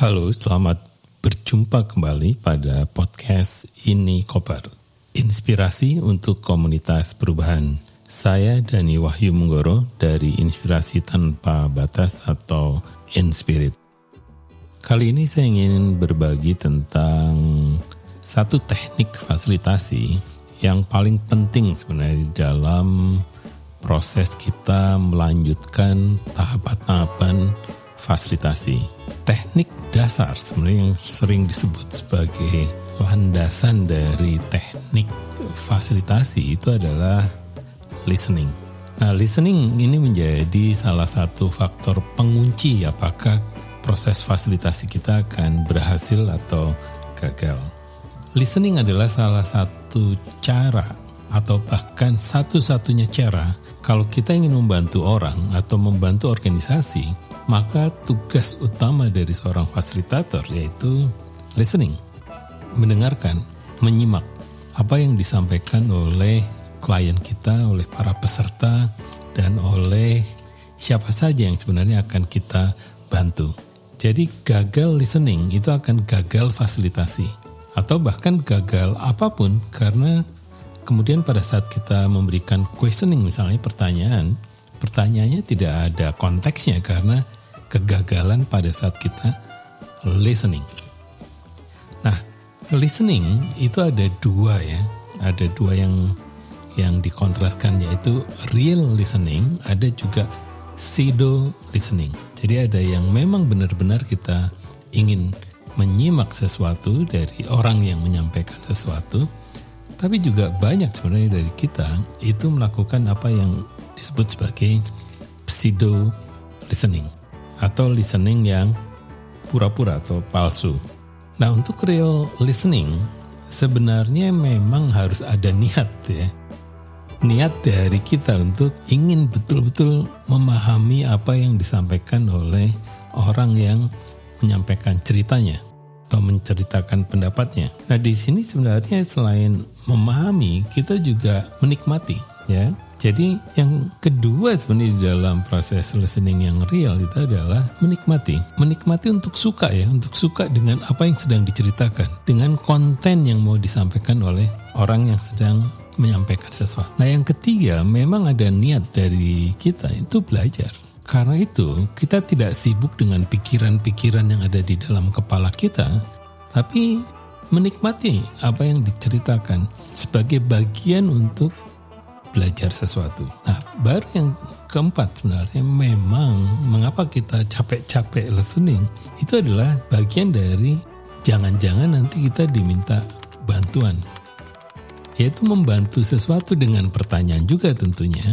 Halo, selamat berjumpa kembali pada podcast Ini Koper. Inspirasi untuk komunitas perubahan. Saya Dani Wahyu Munggoro dari Inspirasi Tanpa Batas atau Inspirit. Kali ini saya ingin berbagi tentang satu teknik fasilitasi yang paling penting sebenarnya dalam proses kita melanjutkan tahapan-tahapan fasilitasi. Teknik dasar sebenarnya yang sering disebut sebagai landasan dari teknik fasilitasi itu adalah listening. Nah, listening ini menjadi salah satu faktor pengunci apakah proses fasilitasi kita akan berhasil atau gagal. Listening adalah salah satu cara atau bahkan satu-satunya cara kalau kita ingin membantu orang atau membantu organisasi maka tugas utama dari seorang fasilitator yaitu listening, mendengarkan, menyimak apa yang disampaikan oleh klien kita, oleh para peserta, dan oleh siapa saja yang sebenarnya akan kita bantu. Jadi gagal listening itu akan gagal fasilitasi atau bahkan gagal apa pun karena kemudian pada saat kita memberikan questioning misalnya pertanyaan, pertanyaannya tidak ada konteksnya karena kegagalan pada saat kita listening. Nah, listening itu ada dua ya, ada dua yang yang dikontraskan yaitu real listening, ada juga pseudo listening. Jadi ada yang memang benar-benar kita ingin menyimak sesuatu dari orang yang menyampaikan sesuatu, tapi juga banyak sebenarnya dari kita itu melakukan apa yang disebut sebagai pseudo listening atau listening yang pura-pura atau palsu. Nah, untuk real listening sebenarnya memang harus ada niat ya. Niat dari kita untuk ingin betul-betul memahami apa yang disampaikan oleh orang yang menyampaikan ceritanya atau menceritakan pendapatnya. Nah, di sini sebenarnya selain memahami, kita juga menikmati ya jadi yang kedua sebenarnya dalam proses listening yang real itu adalah menikmati. Menikmati untuk suka ya, untuk suka dengan apa yang sedang diceritakan. Dengan konten yang mau disampaikan oleh orang yang sedang menyampaikan sesuatu. Nah yang ketiga memang ada niat dari kita itu belajar. Karena itu kita tidak sibuk dengan pikiran-pikiran yang ada di dalam kepala kita, tapi menikmati apa yang diceritakan sebagai bagian untuk belajar sesuatu. Nah, baru yang keempat sebenarnya memang mengapa kita capek-capek listening itu adalah bagian dari jangan-jangan nanti kita diminta bantuan. Yaitu membantu sesuatu dengan pertanyaan juga tentunya.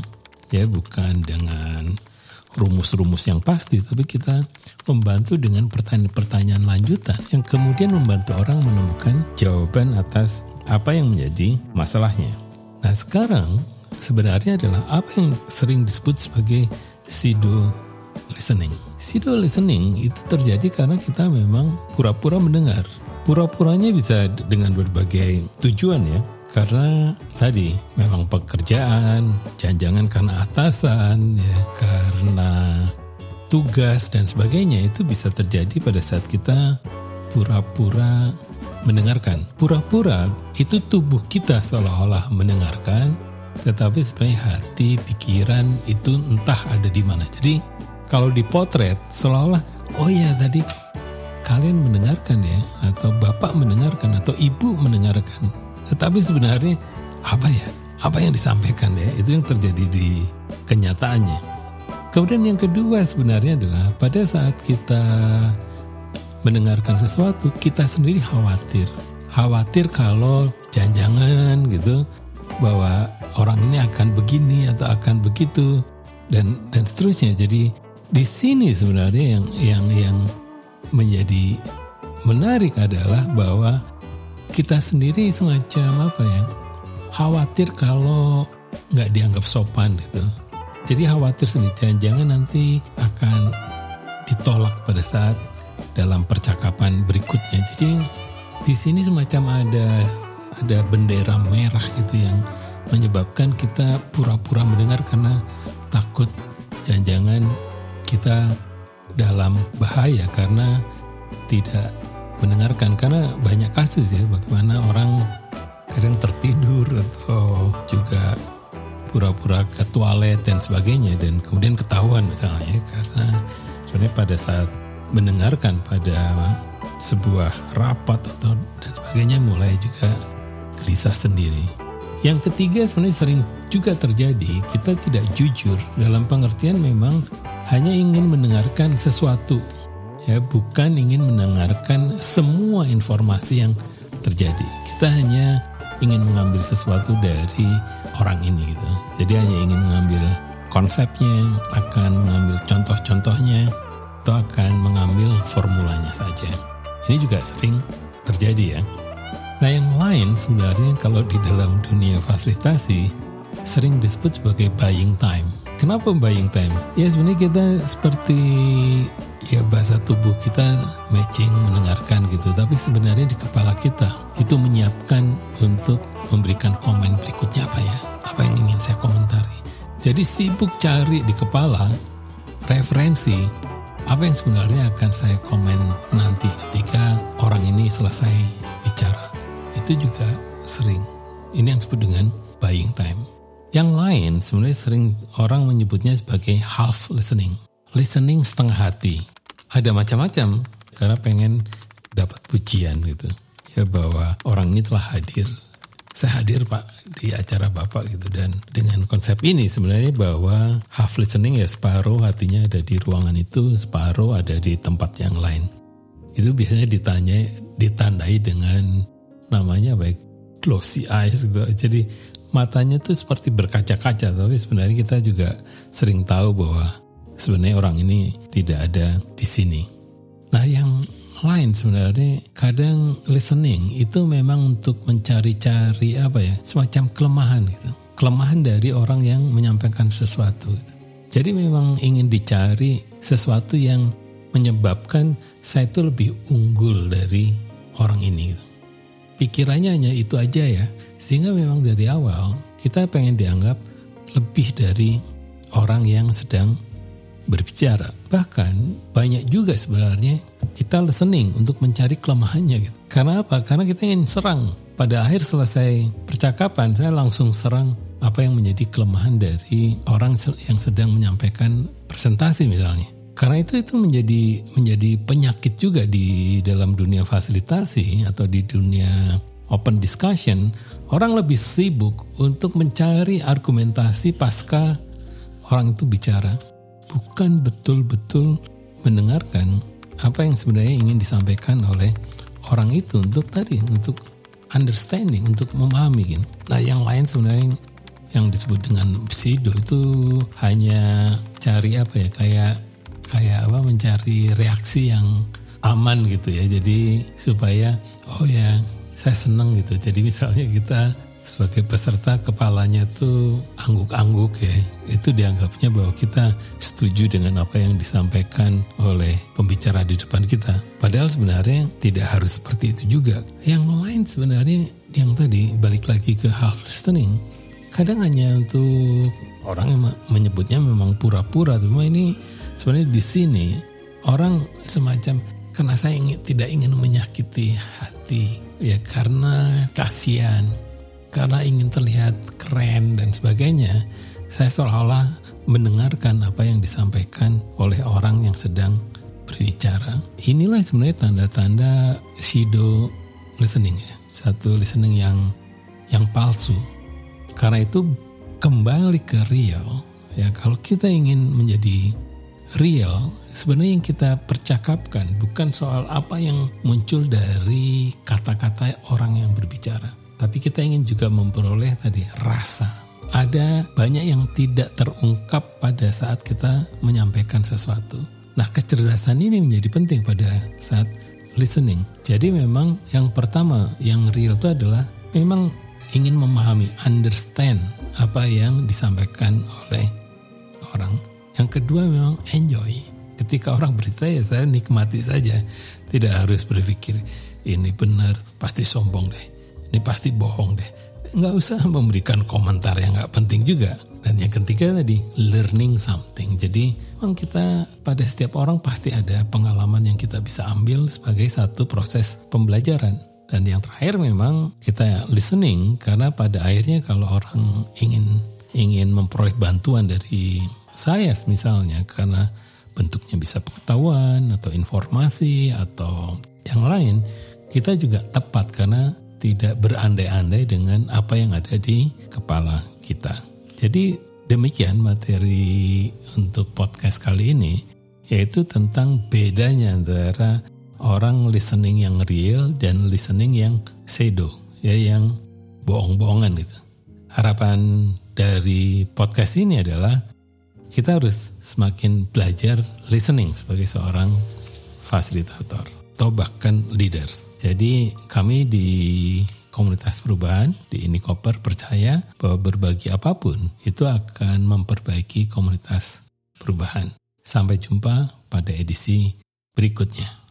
Ya, bukan dengan rumus-rumus yang pasti, tapi kita membantu dengan pertanyaan-pertanyaan lanjutan yang kemudian membantu orang menemukan jawaban atas apa yang menjadi masalahnya. Nah sekarang sebenarnya adalah apa yang sering disebut sebagai pseudo listening. Pseudo listening itu terjadi karena kita memang pura-pura mendengar. Pura-puranya bisa dengan berbagai tujuan ya. Karena tadi memang pekerjaan, jangan-jangan karena atasan, ya, karena tugas dan sebagainya itu bisa terjadi pada saat kita pura-pura mendengarkan. Pura-pura itu tubuh kita seolah-olah mendengarkan, tetapi sebenarnya hati, pikiran itu entah ada di mana. Jadi kalau dipotret seolah-olah oh ya tadi kalian mendengarkan ya atau bapak mendengarkan atau ibu mendengarkan. Tetapi sebenarnya apa ya? Apa yang disampaikan ya? Itu yang terjadi di kenyataannya. Kemudian yang kedua sebenarnya adalah pada saat kita mendengarkan sesuatu, kita sendiri khawatir. Khawatir kalau jangan-jangan gitu bahwa orang ini akan begini atau akan begitu dan dan seterusnya. Jadi di sini sebenarnya yang yang yang menjadi menarik adalah bahwa kita sendiri semacam apa ya khawatir kalau nggak dianggap sopan gitu. Jadi khawatir sendiri jangan-jangan nanti akan ditolak pada saat dalam percakapan berikutnya. Jadi di sini semacam ada ada bendera merah gitu yang menyebabkan kita pura-pura mendengar karena takut jangan-jangan kita dalam bahaya karena tidak mendengarkan karena banyak kasus ya bagaimana orang kadang tertidur atau juga pura-pura ke toilet dan sebagainya dan kemudian ketahuan misalnya karena sebenarnya pada saat mendengarkan pada sebuah rapat atau dan sebagainya mulai juga gelisah sendiri. Yang ketiga sebenarnya sering juga terjadi kita tidak jujur dalam pengertian memang hanya ingin mendengarkan sesuatu ya bukan ingin mendengarkan semua informasi yang terjadi. Kita hanya ingin mengambil sesuatu dari orang ini gitu. Jadi hanya ingin mengambil konsepnya, akan mengambil contoh-contohnya, atau akan mengambil formulanya saja. Ini juga sering terjadi ya. Nah yang lain sebenarnya kalau di dalam dunia fasilitasi sering disebut sebagai buying time. Kenapa buying time? Ya sebenarnya kita seperti ya bahasa tubuh kita matching mendengarkan gitu. Tapi sebenarnya di kepala kita itu menyiapkan untuk memberikan komen berikutnya apa ya. Apa yang ingin saya komentari? Jadi sibuk cari di kepala referensi apa yang sebenarnya akan saya komen nanti ketika orang ini selesai bicara? Itu juga sering. Ini yang disebut dengan buying time. Yang lain sebenarnya sering orang menyebutnya sebagai half listening. Listening setengah hati ada macam-macam karena pengen dapat pujian gitu. Ya bahwa orang ini telah hadir. Saya hadir pak di acara bapak gitu. Dan dengan konsep ini sebenarnya bahwa half listening ya separuh hatinya ada di ruangan itu separuh ada di tempat yang lain. Itu biasanya ditanya ditandai dengan namanya baik glossy eyes gitu. Jadi matanya tuh seperti berkaca-kaca tapi sebenarnya kita juga sering tahu bahwa sebenarnya orang ini tidak ada di sini. Nah yang lain sebenarnya kadang listening itu memang untuk mencari-cari apa ya semacam kelemahan gitu. Kelemahan dari orang yang menyampaikan sesuatu. Gitu. Jadi memang ingin dicari sesuatu yang menyebabkan saya itu lebih unggul dari orang ini. Gitu. Pikirannya hanya itu aja ya. Sehingga memang dari awal kita pengen dianggap lebih dari orang yang sedang berbicara. Bahkan banyak juga sebenarnya kita listening untuk mencari kelemahannya gitu. Karena apa? Karena kita ingin serang. Pada akhir selesai percakapan saya langsung serang apa yang menjadi kelemahan dari orang yang sedang menyampaikan presentasi misalnya. Karena itu itu menjadi menjadi penyakit juga di dalam dunia fasilitasi atau di dunia open discussion, orang lebih sibuk untuk mencari argumentasi pasca orang itu bicara bukan betul-betul mendengarkan apa yang sebenarnya ingin disampaikan oleh orang itu untuk tadi untuk understanding untuk memahami gitu. Nah yang lain sebenarnya yang disebut dengan pseudo itu hanya cari apa ya kayak kayak apa mencari reaksi yang aman gitu ya. Jadi supaya oh ya saya senang gitu. Jadi misalnya kita sebagai peserta kepalanya tuh angguk-angguk ya. Itu dianggapnya bahwa kita setuju dengan apa yang disampaikan oleh pembicara di depan kita. Padahal sebenarnya tidak harus seperti itu juga. Yang lain sebenarnya yang tadi balik lagi ke half listening. Kadang hanya untuk orang yang menyebutnya memang pura-pura cuma ini sebenarnya di sini orang semacam karena saya ingin, tidak ingin menyakiti hati ya karena kasihan karena ingin terlihat keren dan sebagainya, saya seolah-olah mendengarkan apa yang disampaikan oleh orang yang sedang berbicara. Inilah sebenarnya tanda-tanda pseudo listening ya, satu listening yang yang palsu. Karena itu kembali ke real, ya kalau kita ingin menjadi real, sebenarnya yang kita percakapkan bukan soal apa yang muncul dari kata-kata orang yang berbicara tapi kita ingin juga memperoleh tadi rasa. Ada banyak yang tidak terungkap pada saat kita menyampaikan sesuatu. Nah, kecerdasan ini menjadi penting pada saat listening. Jadi memang yang pertama yang real itu adalah memang ingin memahami, understand apa yang disampaikan oleh orang. Yang kedua memang enjoy. Ketika orang bercerita ya saya nikmati saja. Tidak harus berpikir ini benar, pasti sombong deh ini pasti bohong deh. nggak usah memberikan komentar yang nggak penting juga. Dan yang ketiga tadi, learning something. Jadi memang kita pada setiap orang pasti ada pengalaman yang kita bisa ambil sebagai satu proses pembelajaran. Dan yang terakhir memang kita listening karena pada akhirnya kalau orang ingin ingin memperoleh bantuan dari saya misalnya karena bentuknya bisa pengetahuan atau informasi atau yang lain, kita juga tepat karena tidak berandai-andai dengan apa yang ada di kepala kita. Jadi demikian materi untuk podcast kali ini yaitu tentang bedanya antara orang listening yang real dan listening yang pseudo ya yang bohong-bohongan gitu. Harapan dari podcast ini adalah kita harus semakin belajar listening sebagai seorang fasilitator atau bahkan leaders. Jadi kami di komunitas perubahan di ini koper percaya bahwa berbagi apa pun itu akan memperbaiki komunitas perubahan. Sampai jumpa pada edisi berikutnya.